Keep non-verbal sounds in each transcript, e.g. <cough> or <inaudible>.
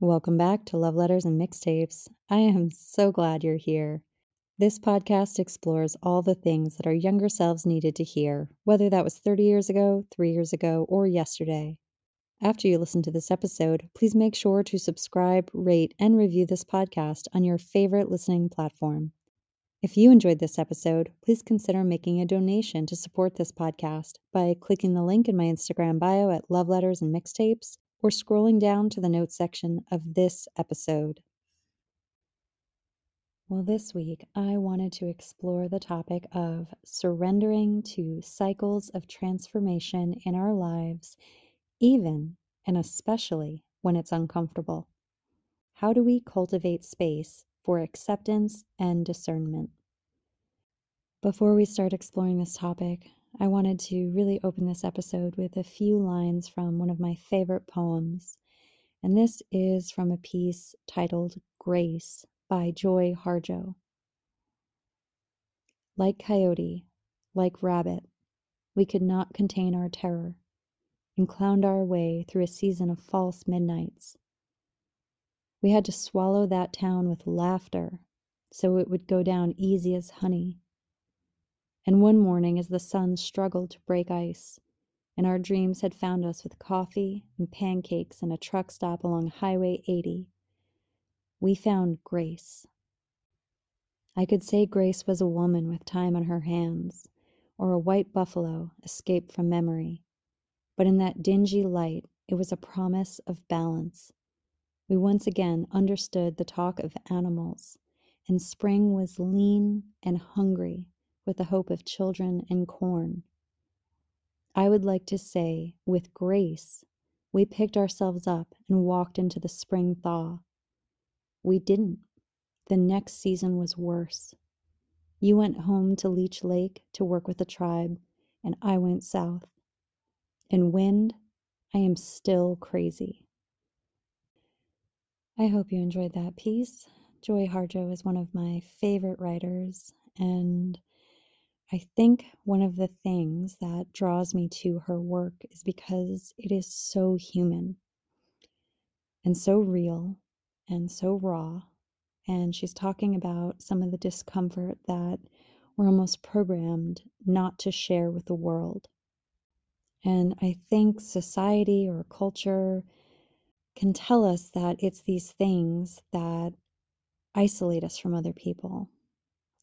Welcome back to Love Letters and Mixtapes. I am so glad you're here. This podcast explores all the things that our younger selves needed to hear, whether that was 30 years ago, three years ago, or yesterday. After you listen to this episode, please make sure to subscribe, rate, and review this podcast on your favorite listening platform. If you enjoyed this episode, please consider making a donation to support this podcast by clicking the link in my Instagram bio at Love Letters and Mixtapes or scrolling down to the notes section of this episode. Well, this week I wanted to explore the topic of surrendering to cycles of transformation in our lives, even and especially when it's uncomfortable. How do we cultivate space for acceptance and discernment? Before we start exploring this topic, I wanted to really open this episode with a few lines from one of my favorite poems. And this is from a piece titled Grace by Joy Harjo. Like coyote, like rabbit, we could not contain our terror and clowned our way through a season of false midnights. We had to swallow that town with laughter so it would go down easy as honey and one morning, as the sun struggled to break ice, and our dreams had found us with coffee and pancakes in a truck stop along Highway 80, we found Grace. I could say Grace was a woman with time on her hands, or a white buffalo escaped from memory, but in that dingy light, it was a promise of balance. We once again understood the talk of animals, and spring was lean and hungry with the hope of children and corn. I would like to say, with grace, we picked ourselves up and walked into the spring thaw. We didn't. The next season was worse. You went home to Leech Lake to work with the tribe, and I went south. In wind, I am still crazy. I hope you enjoyed that piece. Joy Harjo is one of my favorite writers, and I think one of the things that draws me to her work is because it is so human and so real and so raw. And she's talking about some of the discomfort that we're almost programmed not to share with the world. And I think society or culture can tell us that it's these things that isolate us from other people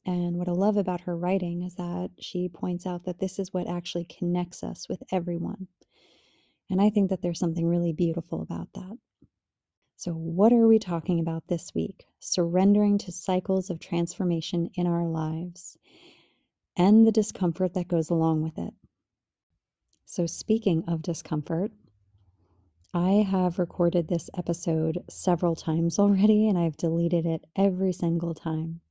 and what I love about her writing is that she points out that this is what actually connects us with everyone. And I think that there's something really beautiful about that. So, what are we talking about this week? Surrendering to cycles of transformation in our lives and the discomfort that goes along with it. So, speaking of discomfort, I have recorded this episode several times <laughs> already and I've deleted it every single time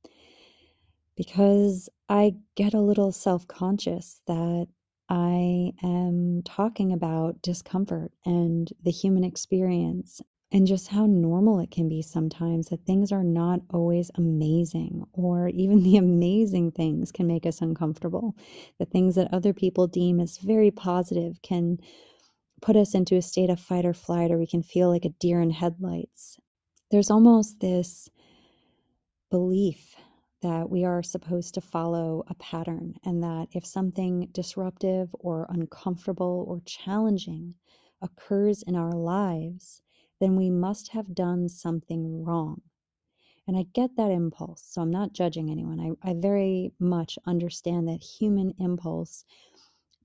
because I get a little self conscious that I am talking about discomfort and the human experience and just how normal it can be sometimes that things are not always amazing, or even <laughs> the amazing things can make us uncomfortable. The things that other people deem as very positive can put us into a state of fight or flight, or we can feel like a deer in headlights. There's almost this belief that we are supposed to follow a pattern, and that if something disruptive or uncomfortable or challenging occurs in our lives, then we must have done something wrong. And I get that impulse, so I'm not judging anyone. I, I very much understand that human impulse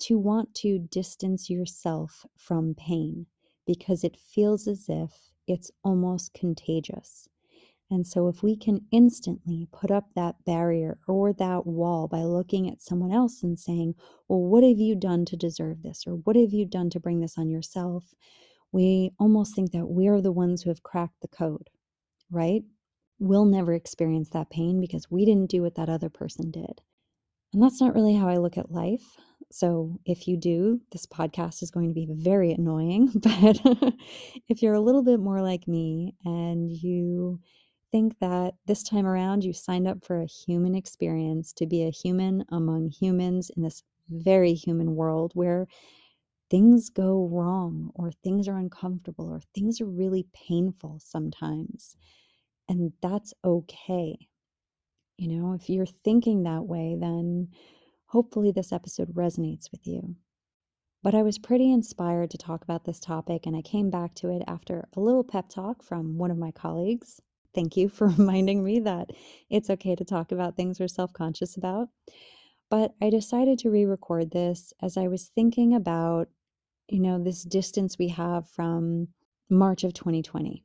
to want to distance yourself from pain because it feels as if it's almost contagious. And so, if we can instantly put up that barrier or that wall by looking at someone else and saying, Well, what have you done to deserve this? Or what have you done to bring this on yourself? We almost think that we're the ones who have cracked the code, right? We'll never experience that pain because we didn't do what that other person did. And that's not really how I look at life. So if you do, this podcast is going to be very annoying. <laughs> But if you're a little bit more like me and you think that this time around you signed up for a human experience to be a human among humans in this very human world where things go wrong or things are uncomfortable or things are really painful sometimes. And that's okay. You know, if you're thinking that way, then hopefully this episode resonates with you. But I was pretty inspired to talk about this topic, and I came back to it after a little pep talk from one of my colleagues. Thank you for <laughs> reminding me that it's okay to talk about things we're self conscious about. But I decided to re record this as I was thinking about, you know, this distance we have from March of 2020.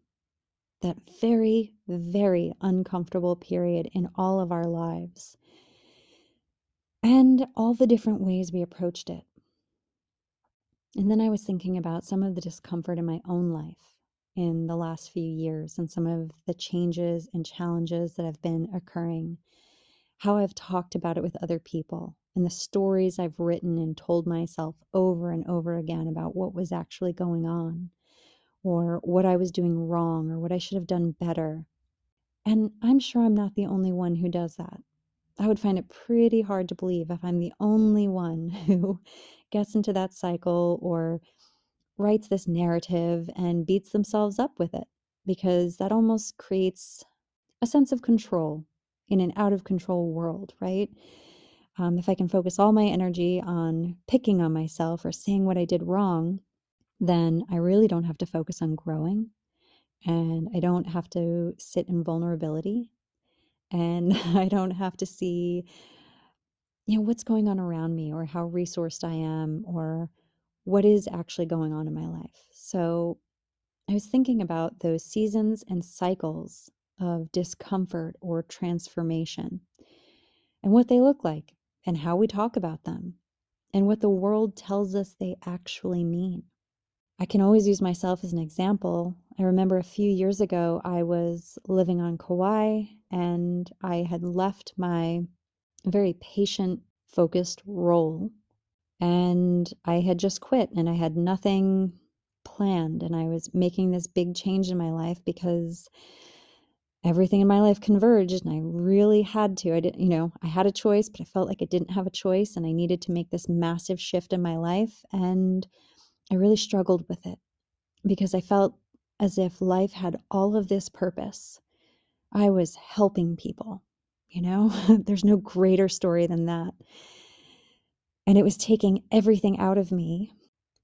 That very, very uncomfortable period in all of our lives. And all the different ways we approached it. And then I was thinking about some of the discomfort in my own life in the last few years and some of the changes and challenges that have been occurring, how I've talked about it with other people, and the stories I've written and told myself over and over again about what was actually going on, or what I was doing wrong, or what I should have done better. And I'm sure I'm not the only one who does that. I would find it pretty hard to believe if I'm the only one <laughs> who gets into that cycle or writes this narrative and beats themselves up with it because that almost creates a sense of control in an out of control world, right? Um, if I can focus all my energy on picking on myself or saying what I did wrong, then I really don't have to focus on growing and I don't have to sit in vulnerability and <laughs> I don't have to see you know what's going on around me or how resourced I am or what is actually going on in my life. So I was thinking about those seasons and cycles of discomfort or transformation and what they look like and how we talk about them and what the world tells us they actually mean. I can always use myself as an example. I remember a few years ago, I was living on Kauai and I had left my very patient focused role and I had just quit and I had nothing planned and I was making this big change in my life because everything in my life converged and I really had to. I didn't, you know, I had a choice, but I felt like I didn't have a choice and I needed to make this massive shift in my life and I really struggled with it because I felt as if life had all of this purpose. I was helping people, you know, <laughs> there's no greater story than that. And it was taking everything out of me,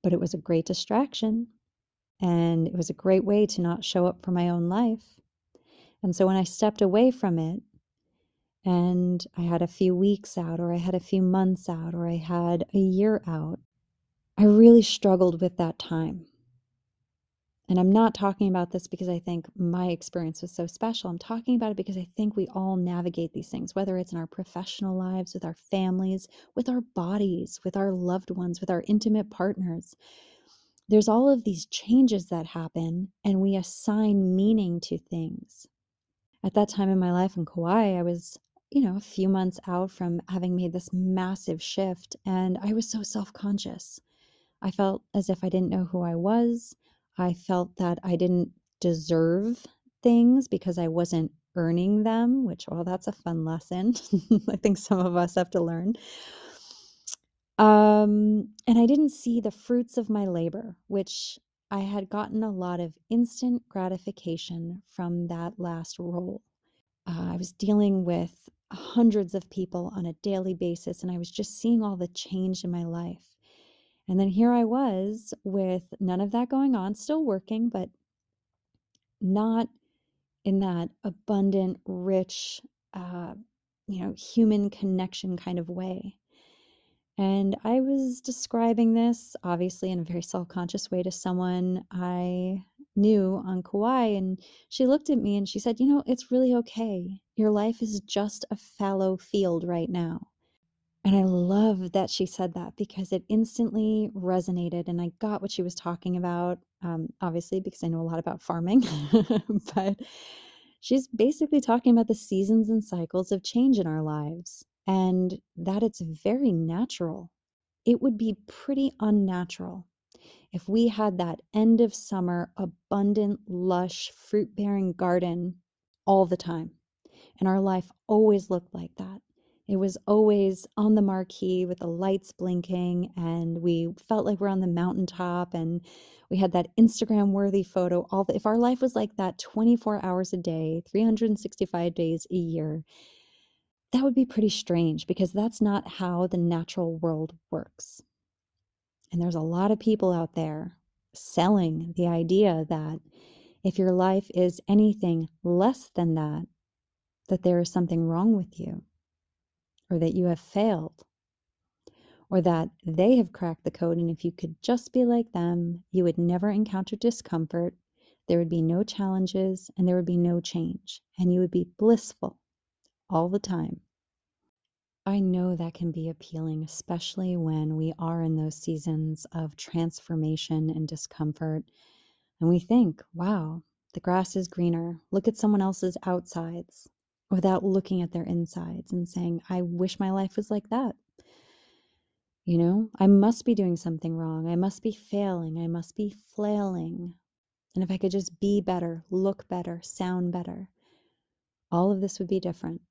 but it was a great distraction. And it was a great way to not show up for my own life. And so when I stepped away from it, and I had a few weeks out, or I had a few months out, or I had a year out, I really struggled with that time. And I'm not talking about this because I think my experience was so special. I'm talking about it because I think we all navigate these things, whether it's in our professional lives, with our families, with our bodies, with our loved ones, with our intimate partners. There's all of these changes that happen, and we assign meaning to things. At that time in my life in Kauai, I was, you know, a few months out from having made this massive shift, and I was so self conscious. I felt as if I didn't know who I was. I felt that I didn't deserve things because I wasn't earning them, which, well, that's a fun lesson. <laughs> I think some of us have to learn. Um, and I didn't see the fruits of my labor, which I had gotten a lot of instant gratification from that last role. Uh, I was dealing with hundreds of people on a daily basis, and I was just seeing all the change in my life. And then here I was with none of that going on, still working, but not in that abundant, rich, uh, you know, human connection kind of way. And I was describing this, obviously, in a very self conscious way to someone I knew on Kauai. And she looked at me and she said, You know, it's really okay. Your life is just a fallow field right now. And I love that she said that because it instantly resonated and I got what she was talking about. Um, obviously, because I know a lot about farming, <laughs> but she's basically talking about the seasons and cycles of change in our lives and that it's very natural. It would be pretty unnatural if we had that end of summer, abundant, lush, fruit bearing garden all the time and our life always looked like that It was always on the marquee with the lights blinking, and we felt like we're on the mountaintop, and we had that Instagram worthy photo. All the, if our life was like that 24 hours a day, 365 days a year, that would be pretty strange because that's not how the natural world works. And there's a lot of people out there selling the idea that if your life is anything less than that, that there is something wrong with you, or that you have failed, or that they have cracked the code, and if you could just be like them, you would never encounter discomfort, there would be no challenges, and there would be no change, and you would be blissful all the time. I know that can be appealing, especially when we are in those seasons of transformation and discomfort. And we think, wow, the grass is greener. Look at someone else's outsides without looking at their insides and saying, I wish my life was like that. You know, I must be doing something wrong. I must be failing. I must be flailing. And if I could just be better, look better, sound better, all of this would be different.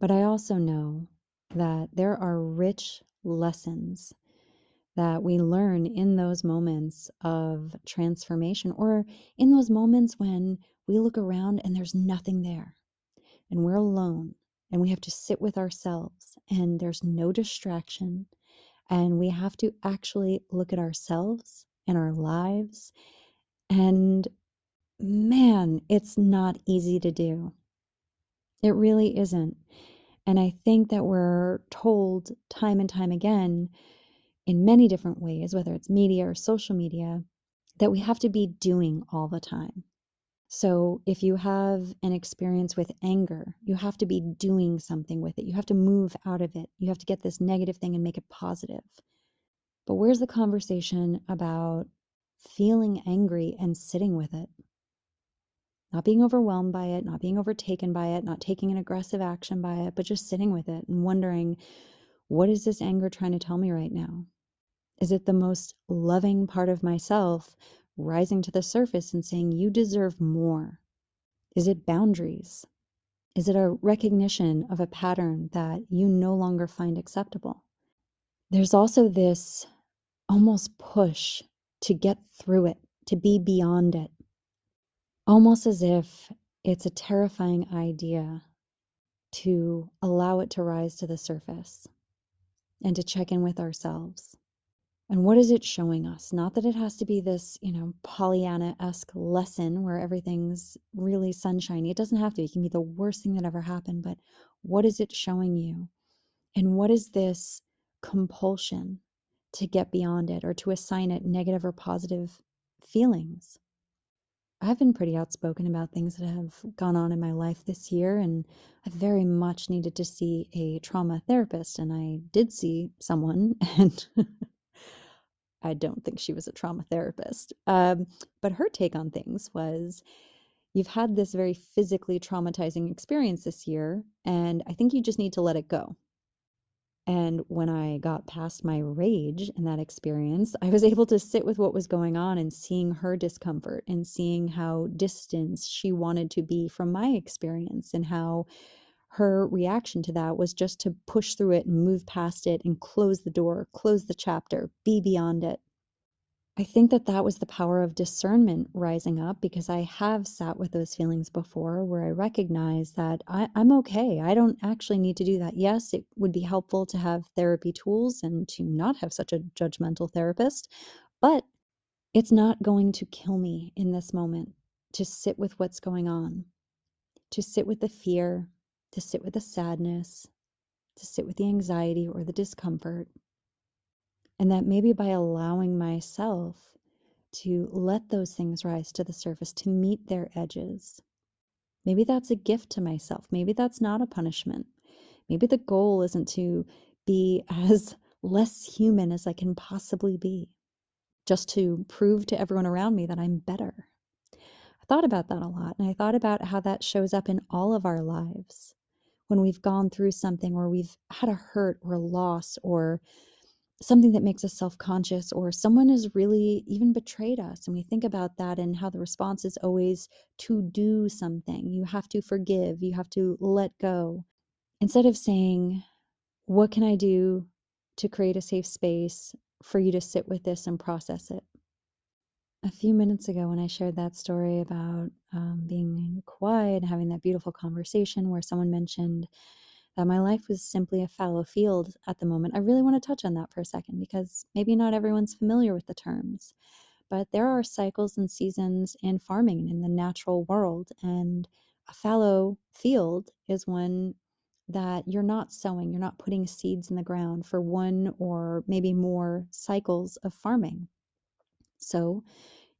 But I also know that there are rich lessons that we learn in those moments of transformation or in those moments when we look around and there's nothing there and we're alone and we have to sit with ourselves and there's no distraction and we have to actually look at ourselves and our lives and man it's not easy to do it really isn't. And I think that we're told time and time again in many different ways, whether it's media or social media, that we have to be doing all the time. So if you have an experience with anger, you have to be doing something with it. You have to move out of it. You have to get this negative thing and make it positive. But where's the conversation about feeling angry and sitting with it? not being overwhelmed by it, not being overtaken by it, not taking an aggressive action by it, but just sitting with it and wondering, what is this anger trying to tell me right now? Is it the most loving part of myself rising to the surface and saying, you deserve more? Is it boundaries? Is it a recognition of a pattern that you no longer find acceptable? There's also this almost push to get through it, to be beyond it, almost as if it's a terrifying idea to allow it to rise to the surface and to check in with ourselves. And what is it showing us? Not that it has to be this, you know, Pollyanna esque lesson where everything's really sunshiny. It doesn't have to. Be, it can be the worst thing that ever happened. But what is it showing you? And what is this compulsion to get beyond it or to assign it negative or positive feelings? I've been pretty outspoken about things that have gone on in my life this year, and I very much needed to see a trauma therapist. And I did see someone, <laughs> and I don't think she was a trauma therapist. Um, but her take on things was you've had this very physically traumatizing experience this year, and I think you just need to let it go. And when I got past my rage in that experience, I was able to sit with what was going on and seeing her discomfort and seeing how distant she wanted to be from my experience and how her reaction to that was just to push through it and move past it and close the door, close the chapter, be beyond it. I think that that was the power of discernment rising up because I have sat with those feelings before where I recognize that I, am okay. I don't actually need to do that. Yes, it would be helpful to have therapy tools and to not have such a judgmental therapist, but it's not going to kill me in this moment to sit with what's going on, to sit with the fear, to sit with the sadness, to sit with the anxiety or the discomfort and that maybe by allowing myself to let those things rise to the surface, to meet their edges, maybe that's a gift to myself. Maybe that's not a punishment. Maybe the goal isn't to be <laughs> as less human as I can possibly be, just to prove to everyone around me that I'm better. I thought about that a lot, and I thought about how that shows up in all of our lives when we've gone through something or we've had a hurt or a loss or something that makes us self-conscious or someone has really even betrayed us and we think about that and how the response is always to do something you have to forgive you have to let go Instead of saying, What can I do to create a safe space for you to sit with this and process it? A few minutes ago, when I shared that story about um, being quiet and having that beautiful conversation where someone mentioned that my life was simply a fallow field at the moment, I really want to touch on that for a second because maybe not everyone's familiar with the terms. But there are cycles and seasons in farming and in the natural world. And a fallow field is one that you're not sowing, you're not putting seeds in the ground for one or maybe more cycles of farming. So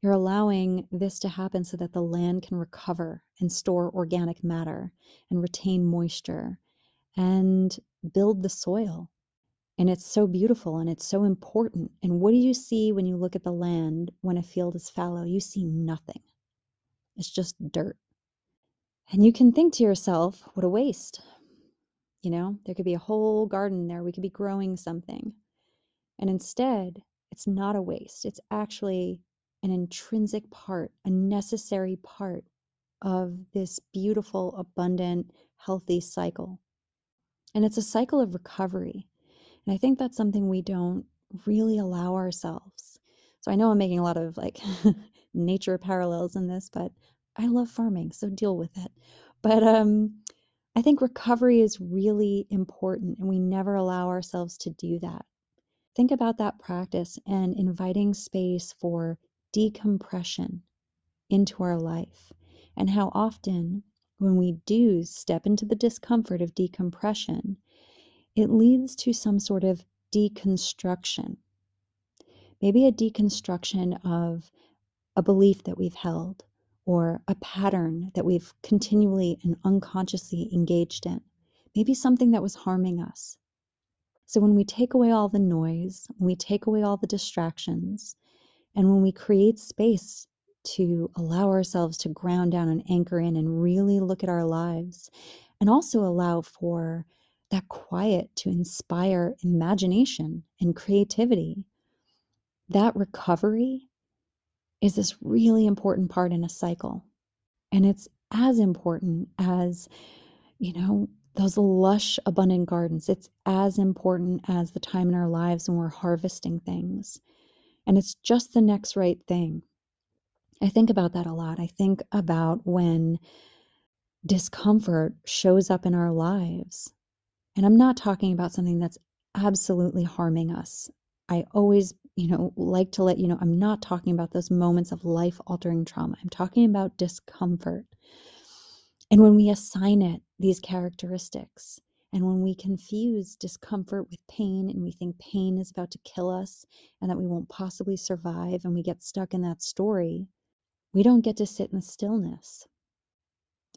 you're allowing this to happen so that the land can recover and store organic matter and retain moisture and build the soil. And it's so beautiful and it's so important. And what do you see when you look at the land when a field is fallow? You see nothing, it's just dirt. And you can think to yourself, what a waste. You know, there could be a whole garden there. We could be growing something. And instead, it's not a waste. It's actually an intrinsic part, a necessary part of this beautiful, abundant, healthy cycle. And it's a cycle of recovery. And I think that's something we don't really allow ourselves. So I know I'm making a lot of like <laughs> nature parallels in this, but I love farming, so deal with it. But um I think recovery is really important and we never allow ourselves to do that. Think about that practice and inviting space for decompression into our life and how often when we do step into the discomfort of decompression, it leads to some sort of deconstruction. Maybe a deconstruction of a belief that we've held or a pattern that we've continually and unconsciously engaged in. Maybe something that was harming us. So, when we take away all the noise, when we take away all the distractions, and when we create space to allow ourselves to ground down and anchor in and really look at our lives, and also allow for that quiet to inspire imagination and creativity. That recovery is this really important part in a cycle. And it's as important as, you know, those lush, abundant gardens. It's as important as the time in our lives when we're harvesting things. And it's just the next right thing. I think about that a lot. I think about when discomfort shows up in our lives and I'm not talking about something that's absolutely harming us. I always, you know, like to let you know I'm not talking about those moments of life altering trauma. I'm talking about discomfort. And when we assign it these characteristics, and when we confuse discomfort with pain and we think pain is about to kill us and that we won't possibly survive and we get stuck in that story, we don't get to sit in the stillness.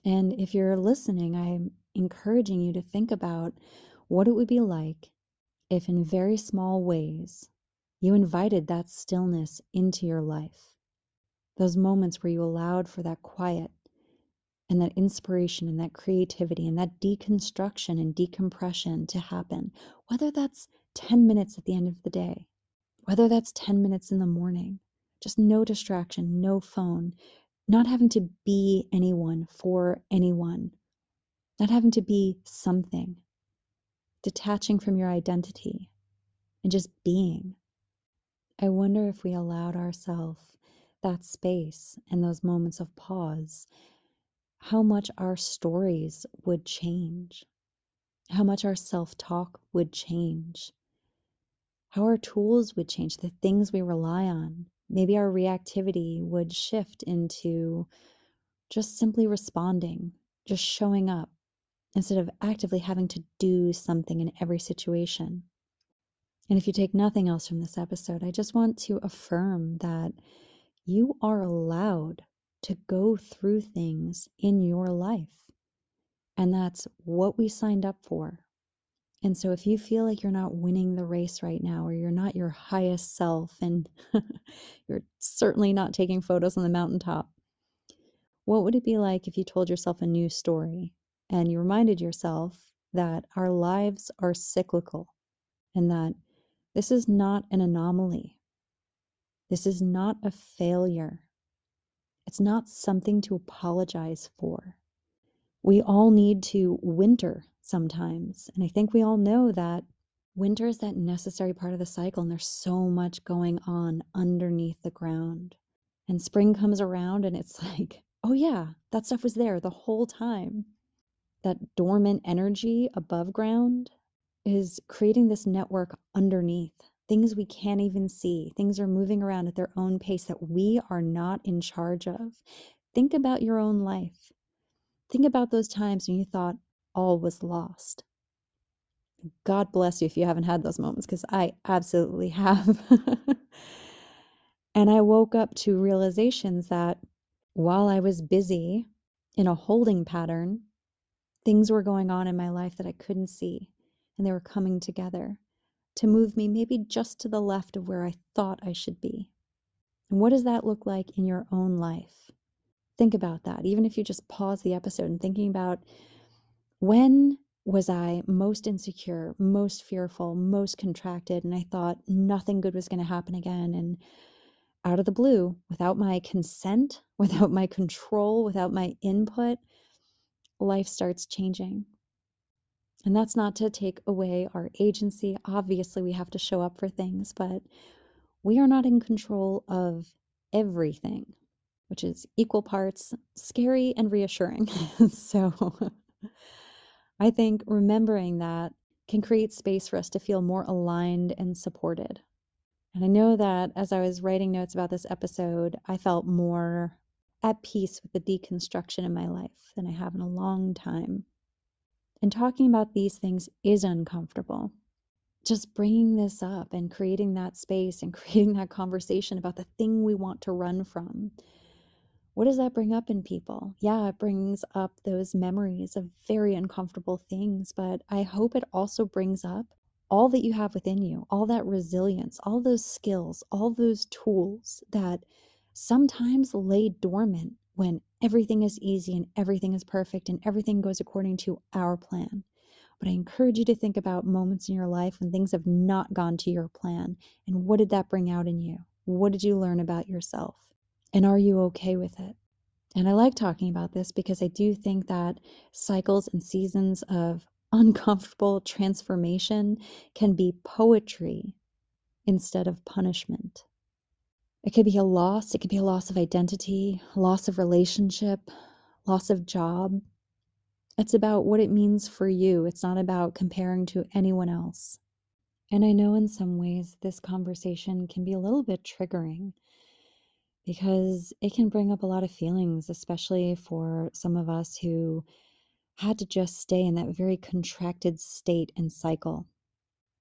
And if you're listening, I'm encouraging you to think about what it would be like if, in very small ways, you invited that stillness into your life. Those moments where you allowed for that quiet and that inspiration and that creativity and that deconstruction and decompression to happen, whether that's 10 minutes at the end of the day, whether that's 10 minutes in the morning, just no distraction, no phone, not having to be anyone for anyone, not having to be something, detaching from your identity and just being. I wonder if we allowed ourselves that space and those moments of pause, how much our stories would change, how much our self talk would change, how our tools would change, the things we rely on. Maybe our reactivity would shift into just simply responding, just showing up, instead of actively having to do something in every situation. And if you take nothing else from this episode, I just want to affirm that you are allowed to go through things in your life. And that's what we signed up for. And so if you feel like you're not winning the race right now, or you're not your highest self, and <laughs> you're certainly not taking photos on the mountaintop, what would it be like if you told yourself a new story and you reminded yourself that our lives are cyclical and that this is not an anomaly. This is not a failure. It's not something to apologize for. We all need to winter sometimes. And I think we all know that winter is that necessary part of the cycle, and there's so much going on underneath the ground. And spring comes around, and it's <laughs> like, oh, yeah, that stuff was there the whole time. That dormant energy above ground is creating this network underneath things we can't even see. Things are moving around at their own pace that we are not in charge of. Think about your own life. Think about those times when you thought all was lost. God bless you if you haven't had those moments, because I absolutely <laughs> have. and I woke up to realizations that while I was busy in a holding pattern, things were going on in my life that I couldn't see, and they were coming together to move me maybe just to the left of where I thought I should be. And what does that look like in your own life? Think about that. Even if you just pause the episode and thinking about when was I most insecure, most fearful, most contracted, and I thought nothing good was going to happen again. And out of the blue, without my consent, <laughs> without my control, without my input, life starts changing. And that's not to take away our agency. Obviously, we have to show up for things, but we are not in control of everything, which is equal parts scary and reassuring. <laughs> so I think remembering that can create space for us to feel more aligned and supported. And I know that as I was writing notes about this episode, I felt more at peace with the deconstruction in my life than I have in a long time. And talking about these things is uncomfortable. Just bringing this up and creating that space and <laughs> creating that conversation about the thing we want to run from. What does that bring up in people? Yeah, it brings up those memories of very uncomfortable things, but I hope it also brings up all that you have within you, all that resilience, all those skills, all those tools that sometimes lay dormant when everything is easy and everything is perfect and everything goes according to our plan. But I encourage you to think about moments in your life when things have not gone to your plan. And what did that bring out in you? What did you learn about yourself? And are you okay with it? And I like talking about this because I do think that cycles and seasons of <laughs> uncomfortable transformation can be poetry instead of punishment. It could be a loss, it could be a loss of identity, loss of relationship, loss of job. It's about what it means for you. It's not about comparing to anyone else. And I know in some ways this conversation can be a little bit triggering because it can bring up a lot of feelings, especially for some of us who had to just stay in that very contracted state and cycle.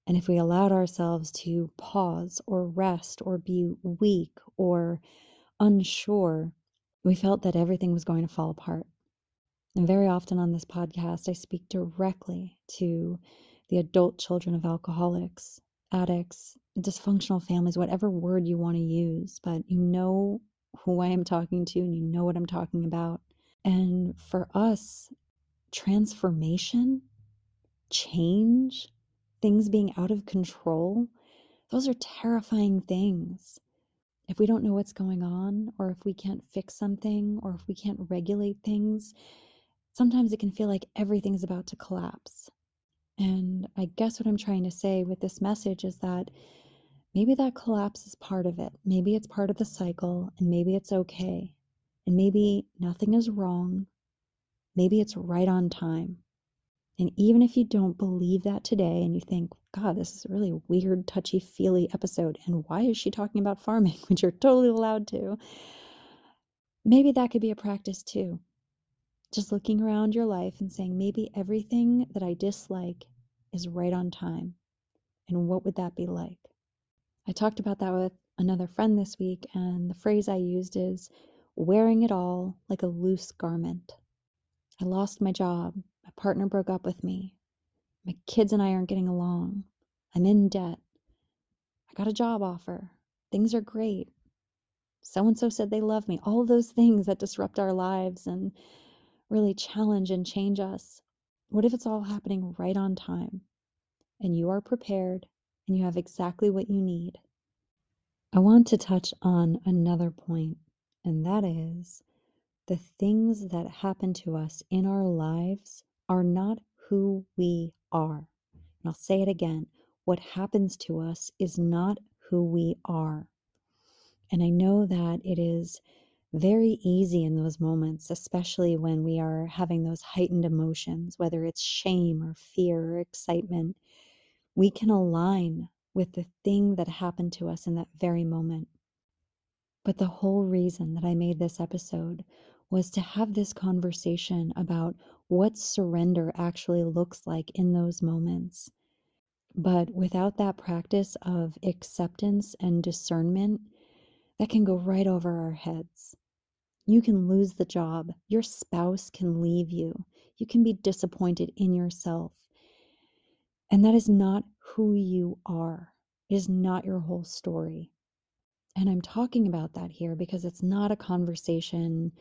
And if we allowed ourselves to pause or rest or be weak or unsure, we felt that everything was going to fall apart. And very often on this podcast, I speak directly to the adult children of alcoholics, addicts, dysfunctional families, whatever word you want to use, but you know who I am talking to and you know what I'm talking about. And for us, transformation, change, things being out of control, those are terrifying things. If we don't know what's going on, or if we can't fix something, or if we can't regulate things, sometimes it can feel like everything's about to collapse. And I guess what I'm trying to say with this message is that maybe that collapse is part of it. Maybe it's part of the cycle, and maybe it's okay. And maybe nothing is wrong. Maybe it's right on time. And even if you don't believe that today and you think, God, this is a really weird, touchy feely episode, and why is she talking about farming, <laughs> which you're totally allowed to? Maybe that could be a practice too. Just looking around your life and saying, maybe everything that I dislike is right on time. And what would that be like? I talked about that with another friend this week, and the phrase I used is wearing it all like a loose garment. I lost my job. My partner broke up with me. My kids and I aren't getting along. I'm in debt. I got a job offer. Things are great. So and so said they love me. All those things that disrupt our lives and really challenge and change us. What if it's all happening right on time and you are prepared and you have exactly what you need? I want to touch on another point, and that is the things that happen to us in our lives are not who we are. And I'll say it again what happens to us is not who we are. And I know that it is very easy in those moments, especially when we are having those heightened emotions, whether it's shame or fear or excitement. We can align with the thing that happened to us in that very moment. But the whole reason that I made this episode was to have this conversation about what surrender actually looks like in those moments. But without that practice of acceptance and discernment, that can go right over our heads. You can lose the job. Your spouse can leave you. You can be disappointed in yourself. And that is not who you are, it is not your whole story. And I'm talking about that here because it's not a conversation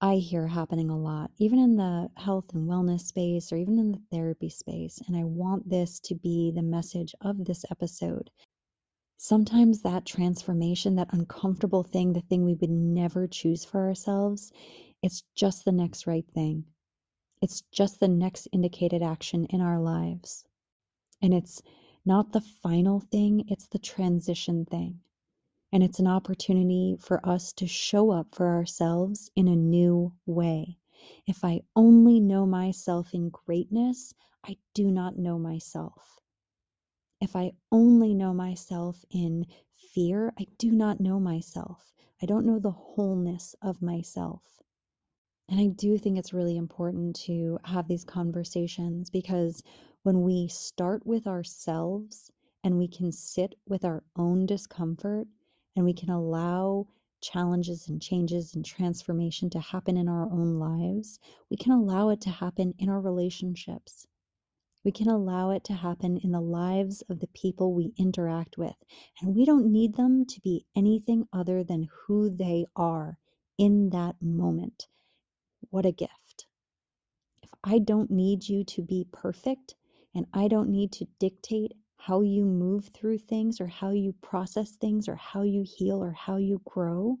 I hear happening a lot, even in the health and wellness space or even in the therapy space. And I want this to be the message of this episode. Sometimes that transformation, that uncomfortable thing, the thing we would never choose for ourselves, it's just the next right thing. It's just the next indicated action in our lives. And it's not the final thing, it's the transition thing. And it's an opportunity for us to show up for ourselves in a new way. If I only know myself in greatness, I do not know myself. If I only know myself in fear, I do not know myself. I don't know the wholeness of myself. And I do think it's really important to have these conversations because when we start with ourselves and we can sit with our own discomfort and we can allow challenges and changes and transformation to happen in our own lives, we can allow it to happen in our relationships. We can allow it to happen in the lives of the people we interact with. And we don't need them to be anything other than who they are in that moment. What a gift. If I don't need you to be perfect and I don't need to dictate how you move through things or how you process things or how you heal or how you grow.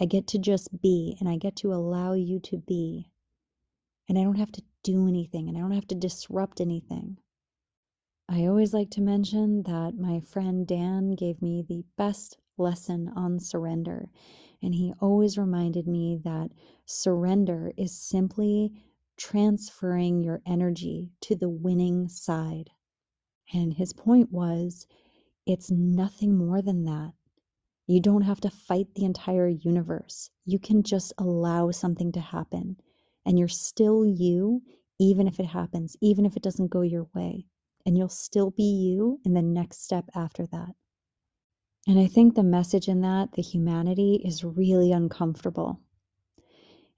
I get to just be and I get to allow you to be. And I don't have to do anything and I don't have to disrupt anything. I always like to mention that my friend Dan gave me the best lesson on surrender. And he always reminded me that surrender is simply transferring your energy to the winning side. And his point was it's nothing more than that. You don't have to fight the entire universe. You can just allow something to happen. And you're still you, even if it happens, even if it doesn't go your way. And you'll still be you in the next step after that. And I think the message in that, the humanity, is really uncomfortable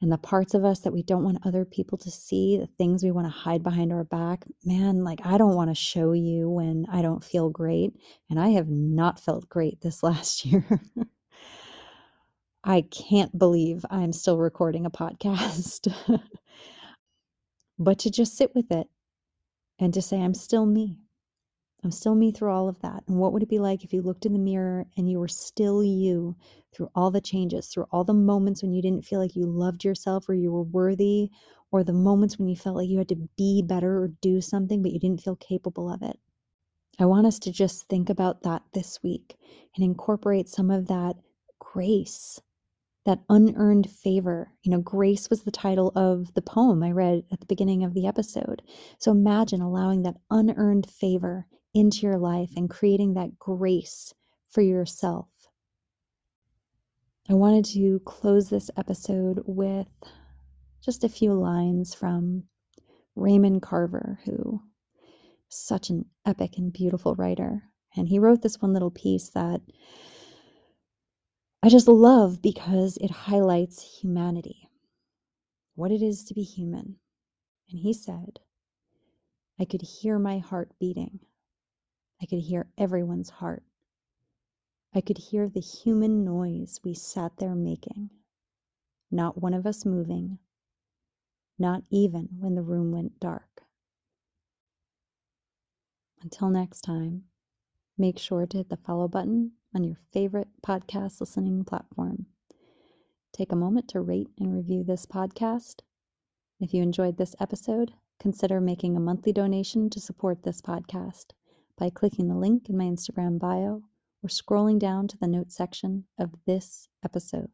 and the parts of us that we don't want other people to see, the things we want to hide behind our back, man, like I don't want to show you when I don't feel great. And I have not felt great this <laughs> last year. I can't believe I'm still recording a podcast. <laughs> but to just sit with it and to say, I'm still me. I'm still me through all of that. And what would it be like if you looked in the mirror and you were still you through all the changes, through all the moments when you didn't feel like you loved yourself or you were worthy, or the moments when you felt like you had to be better or do something, but you didn't feel capable of it? I want us to just think about that this week and incorporate some of that grace that unearned favor. You know, grace was the title of the poem I read at the beginning of the episode. So imagine allowing that unearned favor into your life and creating that grace for yourself. I wanted to close this episode with just a few lines from Raymond Carver, who is such an epic and beautiful writer. And he wrote this one little piece that I just love because it highlights humanity, what it is to be human. And he said, I could hear my heart beating. I could hear everyone's heart. I could hear the human noise we sat there making. Not one of us moving, not even when the room went dark. Until next time, make sure to hit the follow button on your favorite podcast listening platform. take a moment to rate and review this podcast. If you enjoyed this episode, consider making a monthly donation to support this podcast by clicking the link in my Instagram bio or scrolling down to the notes section of this episode.